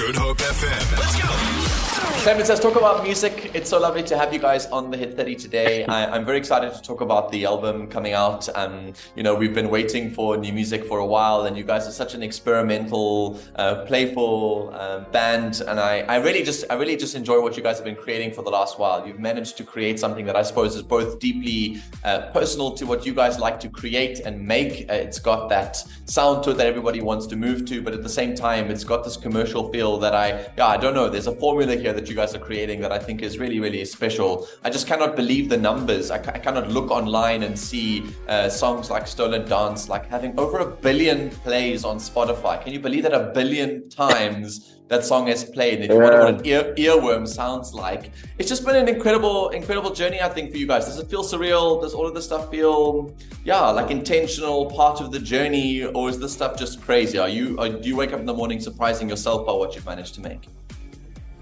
Good Hope FM. Let's go. Clemens, let's talk about music. It's so lovely to have you guys on the Hit 30 today. I, am very excited to talk about the album coming out. Um, you know, we've been waiting for new music for a while, and you guys are such an experimental, uh, playful uh, band. And I, I really just, I really just enjoy what you guys have been creating for the last while. You've managed to create something that I suppose is both deeply uh, personal to what you guys like to create and make. Uh, it's got that sound to it that everybody wants to move to, but at the same time, it's got this commercial feel that I, yeah, I don't know. There's a formula here that you guys are creating that I think is really, really special. I just cannot believe the numbers. I, I cannot look online and see uh, songs like Stolen Dance like having over a billion plays on Spotify. Can you believe that a billion times? That song has played. If you wonder what an ear, earworm sounds like, it's just been an incredible, incredible journey. I think for you guys. Does it feel surreal? Does all of this stuff feel, yeah, like intentional part of the journey, or is this stuff just crazy? Are you, are, do you wake up in the morning surprising yourself by what you've managed to make?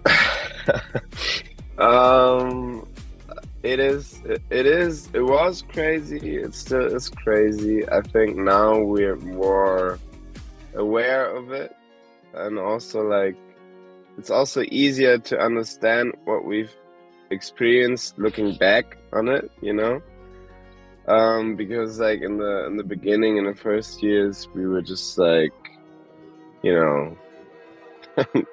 um, it is. It, it is. It was crazy. It still is crazy. I think now we're more aware of it, and also like it's also easier to understand what we've experienced looking back on it. You know. Um, because like in the in the beginning in the first years we were just like you know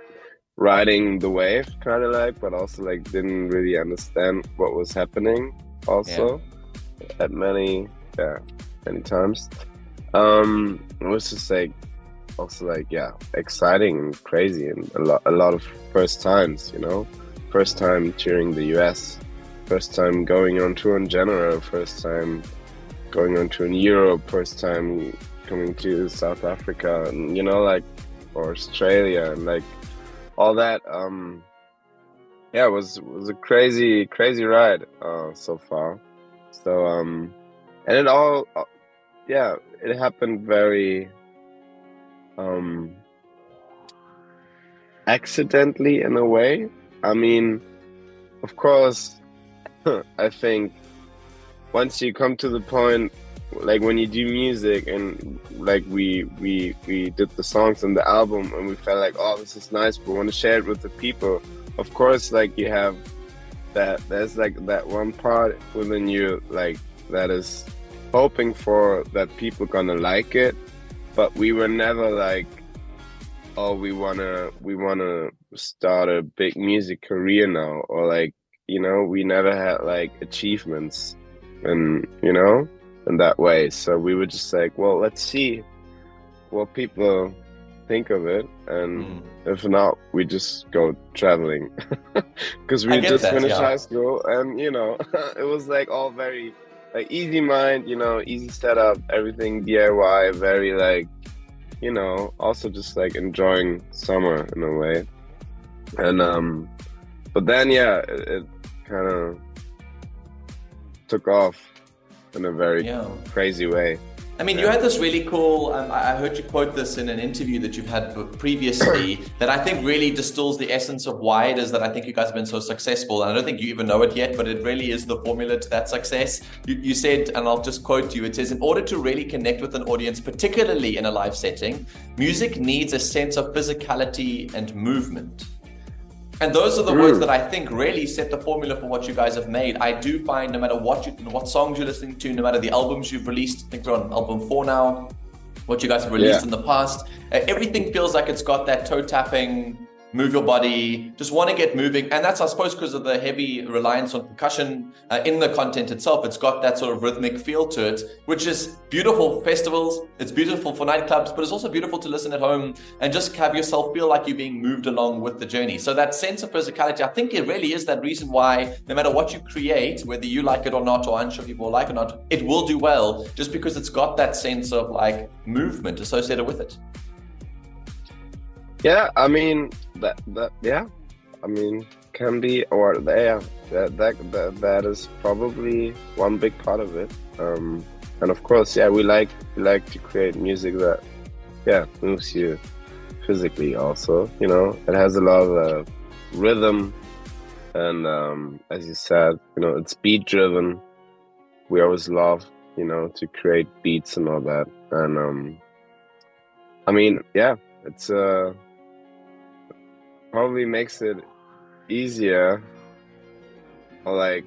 riding the wave kind of like but also like didn't really understand what was happening also yeah. at many yeah many times um it was just like also like yeah exciting and crazy and a lot a lot of first times you know first time touring the us first time going on tour in general first time going on tour in europe first time coming to south africa and you know like or australia and like all that. Um, yeah, it was was a crazy crazy ride uh, so far. So um, and it all, uh, yeah, it happened very um, accidentally in a way. I mean, of course, I think once you come to the point like when you do music and like we we we did the songs and the album and we felt like oh this is nice but we want to share it with the people of course like you have that there's like that one part within you like that is hoping for that people gonna like it but we were never like oh we wanna we wanna start a big music career now or like you know we never had like achievements and you know in that way. So we were just like, well, let's see what people think of it, and mm. if not, we just go traveling because we just that, finished yeah. high school, and you know, it was like all very like easy mind, you know, easy setup, everything DIY, very like, you know, also just like enjoying summer in a way, and um, but then yeah, it, it kind of took off in a very yeah. crazy way. I mean, you had this really cool. Um, I heard you quote this in an interview that you've had previously that I think really distills the essence of why it is that I think you guys have been so successful. And I don't think you even know it yet, but it really is the formula to that success. You, you said, and I'll just quote you it says, in order to really connect with an audience, particularly in a live setting, music needs a sense of physicality and movement. And those are the mm. words that I think really set the formula for what you guys have made. I do find no matter what you, what songs you're listening to, no matter the albums you've released, I think we're on album four now, what you guys have released yeah. in the past, uh, everything feels like it's got that toe tapping, move your body, just want to get moving. And that's, I suppose, because of the heavy reliance on percussion uh, in the content itself. It's got that sort of rhythmic feel to it, which is beautiful for festivals. It's beautiful for nightclubs, but it's also beautiful to listen at home and just have yourself feel like you're being moved along with the journey. So that sense of physicality, I think it really is that reason why no matter what you create, whether you like it or not, or unsure people like it or not, it will do well just because it's got that sense of like movement associated with it. Yeah, I mean that that yeah, I mean can be or yeah that that that, that is probably one big part of it. Um, and of course, yeah, we like we like to create music that yeah moves you physically. Also, you know, it has a lot of uh, rhythm, and um, as you said, you know, it's beat driven. We always love you know to create beats and all that, and um, I mean, yeah, it's uh probably makes it easier or like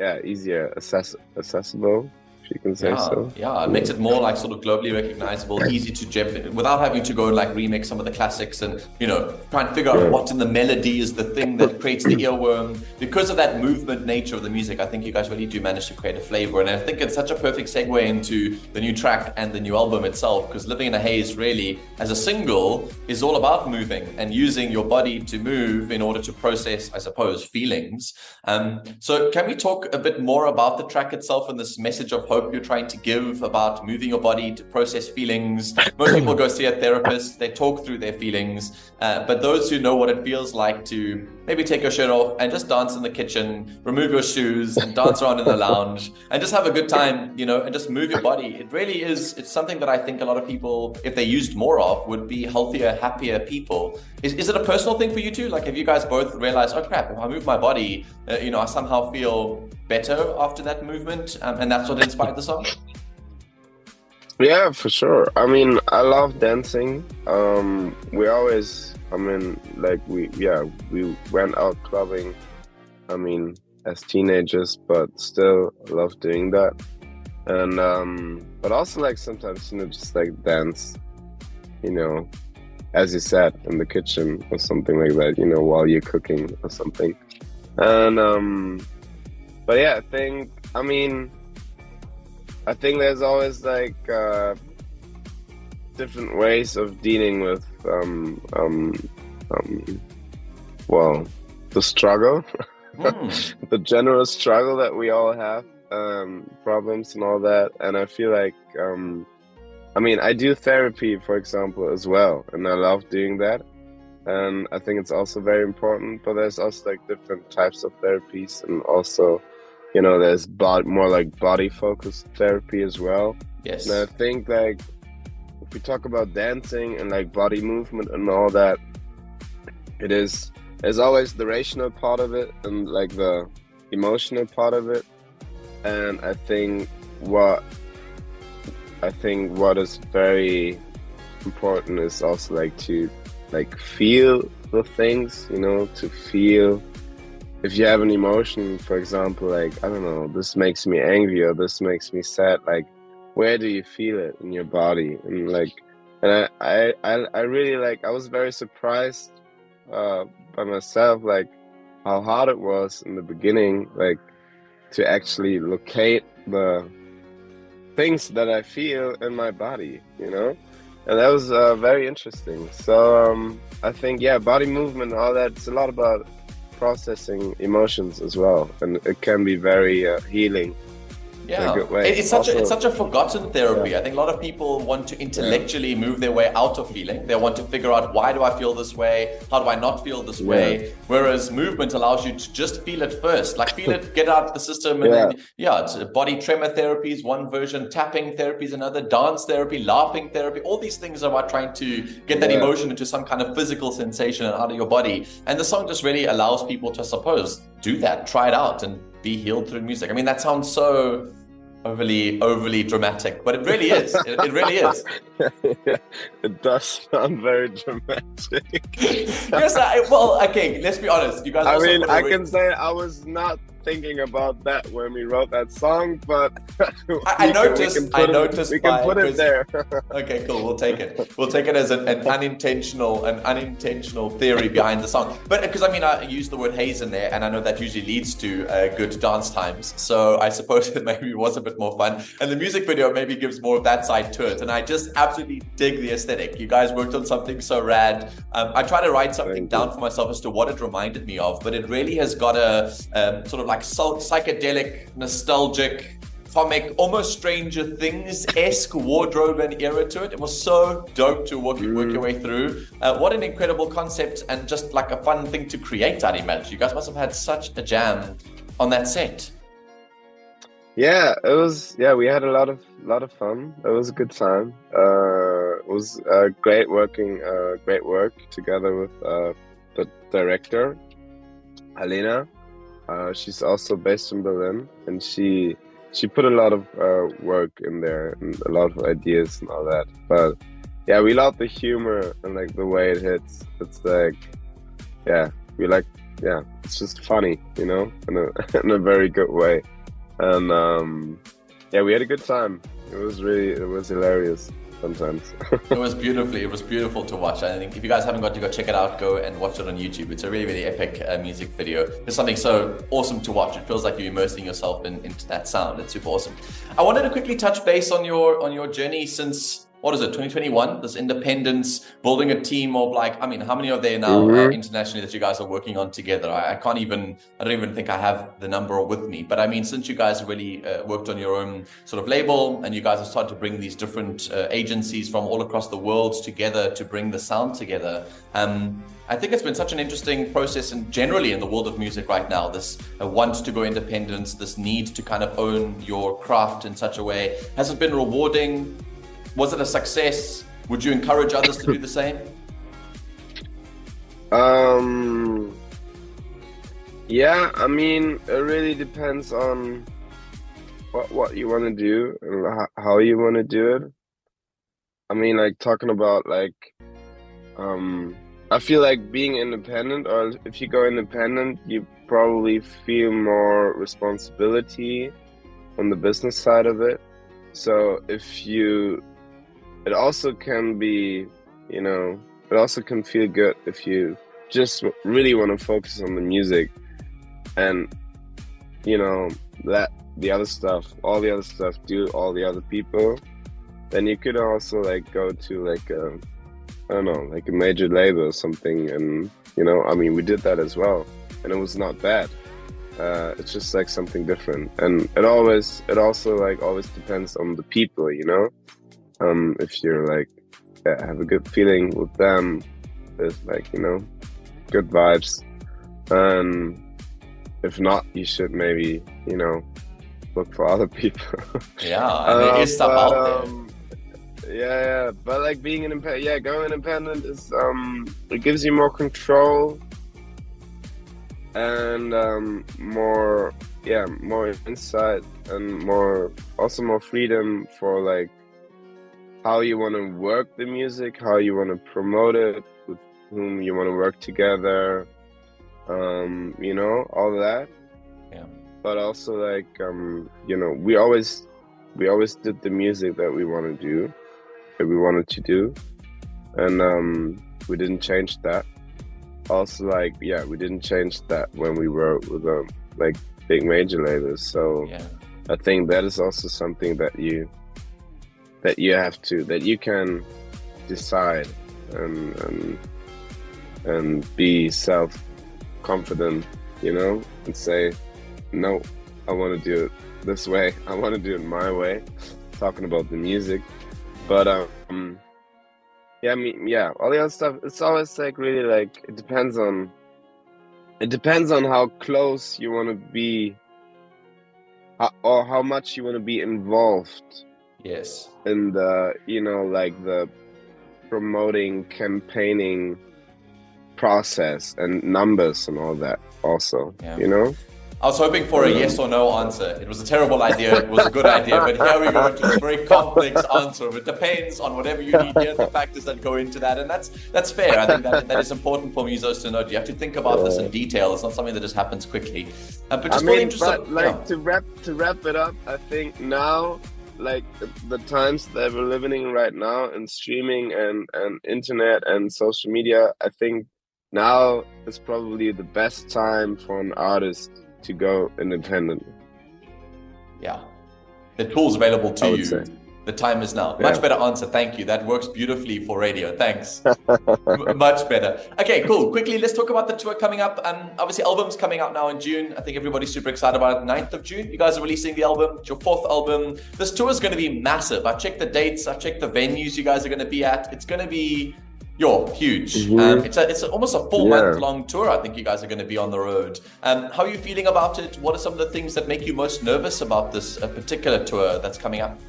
yeah, easier access- accessible you can say yeah, so. Yeah, it makes it more like sort of globally recognizable, easy to jump without having to go and like remix some of the classics and you know try and figure out yeah. what in the melody is the thing that creates the earworm. Because of that movement nature of the music, I think you guys really do manage to create a flavor, and I think it's such a perfect segue into the new track and the new album itself. Because Living in a Haze really, as a single, is all about moving and using your body to move in order to process, I suppose, feelings. Um, so, can we talk a bit more about the track itself and this message of hope? Hope you're trying to give about moving your body to process feelings. Most people go see a therapist, they talk through their feelings. Uh, but those who know what it feels like to maybe take your shirt off and just dance in the kitchen, remove your shoes and dance around in the lounge and just have a good time, you know, and just move your body. It really is, it's something that I think a lot of people, if they used more of, would be healthier, happier people. Is, is it a personal thing for you too? Like, have you guys both realized, oh crap, if I move my body, uh, you know, I somehow feel better after that movement? Um, and that's what inspired the song? Yeah, for sure. I mean, I love dancing. Um, we always, I mean, like we, yeah, we went out clubbing. I mean, as teenagers, but still love doing that. And um, but also like sometimes you know just like dance, you know, as you said in the kitchen or something like that. You know, while you're cooking or something. And um, but yeah, I think I mean I think there's always like uh, different ways of dealing with um, um, um, well the struggle, mm. the general struggle that we all have, um, problems and all that. And I feel like um, I mean I do therapy, for example, as well, and I love doing that. And I think it's also very important. But there's also like different types of therapies, and also you know there's bod- more like body focused therapy as well. Yes. And i think like if we talk about dancing and like body movement and all that it is there's always the rational part of it and like the emotional part of it. And i think what i think what is very important is also like to like feel the things you know to feel if you have an emotion, for example, like I don't know, this makes me angry or this makes me sad, like where do you feel it in your body? And like, and I, I, I really like. I was very surprised uh, by myself, like how hard it was in the beginning, like to actually locate the things that I feel in my body, you know. And that was uh, very interesting. So um, I think, yeah, body movement, all that. It's a lot about processing emotions as well, and it can be very uh, healing yeah, it's such also, a, it's such a forgotten therapy. Yeah. I think a lot of people want to intellectually yeah. move their way out of feeling. They want to figure out why do I feel this way? How do I not feel this yeah. way? Whereas movement allows you to just feel it first, like feel it, get out of the system, and then yeah, it's body tremor therapy is one version, tapping therapy is another, dance therapy, laughing therapy. All these things are about trying to get that emotion into some kind of physical sensation and out of your body. And the song just really allows people to, I suppose, do that, try it out, and be healed through music. I mean, that sounds so overly overly dramatic, but it really is. it, it really is. it does sound very dramatic. yes, I, well, okay. Let's be honest. You guys. I mean, I can say I was not thinking about that when we wrote that song, but I, I noticed. Can, I noticed. It, we can put it there. okay, cool. We'll take it. We'll take it as an, an unintentional, an unintentional theory behind the song. But because I mean, I used the word haze in there, and I know that usually leads to uh, good dance times. So I suppose it maybe was a bit more fun. And the music video maybe gives more of that side to it. And I just absolutely dig the aesthetic. You guys worked on something so rad. Um, I try to write something Thank down you. for myself as to what it reminded me of, but it really has got a um, sort of like psychedelic, nostalgic, comic, almost Stranger Things esque wardrobe and era to it. It was so dope to work, mm. work your way through. Uh, what an incredible concept and just like a fun thing to create, I'd imagine. You guys must have had such a jam on that set. Yeah, it was. Yeah, we had a lot of lot of fun. It was a good time. Uh, it was uh, great working, uh, great work together with uh, the director, Helena. Uh, she's also based in Berlin, and she she put a lot of uh, work in there and a lot of ideas and all that. But yeah, we love the humor and like the way it hits. It's like, yeah, we like, yeah, it's just funny, you know, in a in a very good way. And um, yeah, we had a good time. It was really, it was hilarious sometimes. it was beautifully, it was beautiful to watch. I think if you guys haven't got to go check it out, go and watch it on YouTube. It's a really, really epic uh, music video. It's something so awesome to watch. It feels like you're immersing yourself in, into that sound. It's super awesome. I wanted to quickly touch base on your on your journey since what is it 2021 this independence building a team of like i mean how many are there now uh, mm-hmm. uh, internationally that you guys are working on together I, I, can't even i don't even think i have the number with me but i mean since you guys really uh, worked on your own sort of label and you guys have started to bring these different uh, agencies from all across the world together to bring the sound together um, I think it's been such an interesting process and generally in the world of music right now, this uh, want to go independent, this need to kind of own your craft in such a way. Has it been rewarding? Was it a success? Would you encourage others to do the same? Um, yeah, I mean, it really depends on what what you want to do and how you want to do it. I mean, like talking about like, um, I feel like being independent, or if you go independent, you probably feel more responsibility on the business side of it. So if you it also can be, you know, it also can feel good if you just really want to focus on the music and, you know, let the other stuff, all the other stuff, do all the other people. Then you could also like go to like a, I don't know, like a major label or something. And, you know, I mean, we did that as well. And it was not bad. Uh, it's just like something different. And it always, it also like always depends on the people, you know? Um, if you're like yeah, have a good feeling with them, there's like you know good vibes, and if not, you should maybe you know look for other people. yeah, um, there is stuff but, out there. Um, yeah, yeah, but like being an independent, yeah, going independent is um, it gives you more control and um, more, yeah, more insight and more, also more freedom for like how you want to work the music, how you want to promote it, with whom you want to work together, um, you know, all that. Yeah. But also like um, you know, we always we always did the music that we want to do, that we wanted to do, and um, we didn't change that. Also, like yeah, we didn't change that when we were with um, like big major labels. So yeah. I think that is also something that you that you have to that you can decide and and, and be self confident you know and say no i want to do it this way. I want to do it my way talking about the music. But um yeah i mean yeah all the other stuff it's always like really like it depends on it depends on how close you want to be or how much you want to be involved Yes. And the you know like the promoting campaigning process and numbers and all that also. Yeah. You know? I was hoping for a yes or no answer. It was a terrible idea. It was a good idea, but here we go to a very complex answer. It depends on whatever you need here, the factors that go into that, and that's that's fair. I think that that is important for musos to know. You have to think about this in detail. It's not something that just happens quickly. Uh, but just I mean, but like yeah. to wrap to wrap it up, I think now like the times that we're living in right now and streaming and and internet and social media i think now is probably the best time for an artist to go independent. Yeah. The tools available to you. say. The time is now. Much better answer. Thank you. That works beautifully for radio. Thanks. Much better. Okay, cool. Quickly, let's talk about the tour coming up. Um, obviously, album's coming out now in June. I think everybody's super excited about it. 9th of June, you guys are releasing the album. It's your fourth album. This tour is going to be massive. I checked the dates. I checked the venues you guys are going to be at. It's going to be you're huge. Um, it's a, it's almost a four yeah. month long tour. I think you guys are going to be on the road. Um, how are you feeling about it? What are some of the things that make you most nervous about this uh, particular tour that's coming up?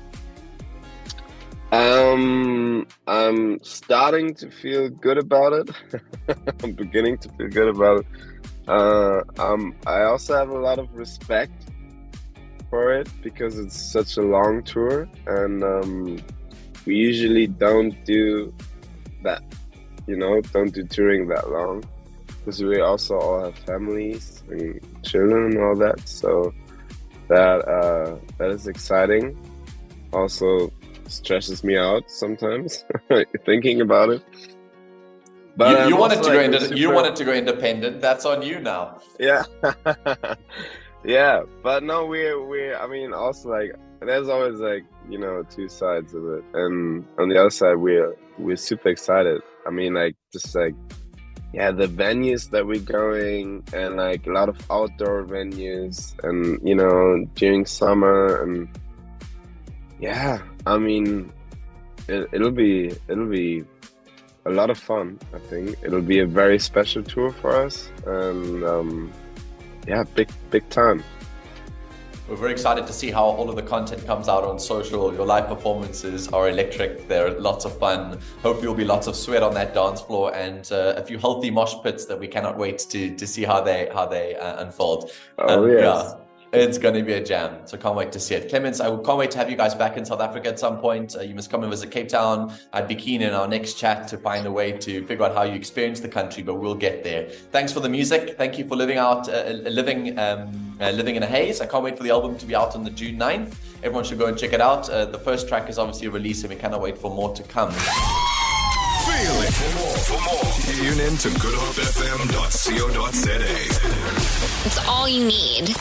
Um, I'm starting to feel good about it. I'm beginning to feel good about it. Uh, um, I also have a lot of respect for it because it's such a long tour, and um, we usually don't do that. You know, don't do touring that long because we also all have families and children and all that. So that uh, that is exciting. Also stresses me out sometimes thinking about it. But you, you wanted to like go super... you wanted to go independent. That's on you now. Yeah, yeah. But no, we're we. I mean, also like there's always like you know two sides of it, and on the other side, we're we're super excited. I mean, like just like yeah, the venues that we're going, and like a lot of outdoor venues, and you know during summer, and yeah, I mean, it, it'll be it'll be a lot of fun. I think it'll be a very special tour for us, and um, yeah, big big time. We're very excited to see how all of the content comes out on social. Your live performances are electric. They're lots of fun. Hopefully, will be lots of sweat on that dance floor and uh, a few healthy mosh pits that we cannot wait to to see how they how they uh, unfold. Oh um, yes. Yeah. It's going to be a jam. So can't wait to see it. Clemens, I can't wait to have you guys back in South Africa at some point. Uh, you must come and visit Cape Town. I'd be keen in our next chat to find a way to figure out how you experience the country, but we'll get there. Thanks for the music. Thank you for living out, uh, uh living, um, uh, living in a haze. I can't wait for the album to be out on the June 9th. Everyone should go and check it out. Uh, the first track is obviously a release and we cannot wait for more to come. Feel it. For more, for more, tune in to goodhopefm.co.za. It's all you need.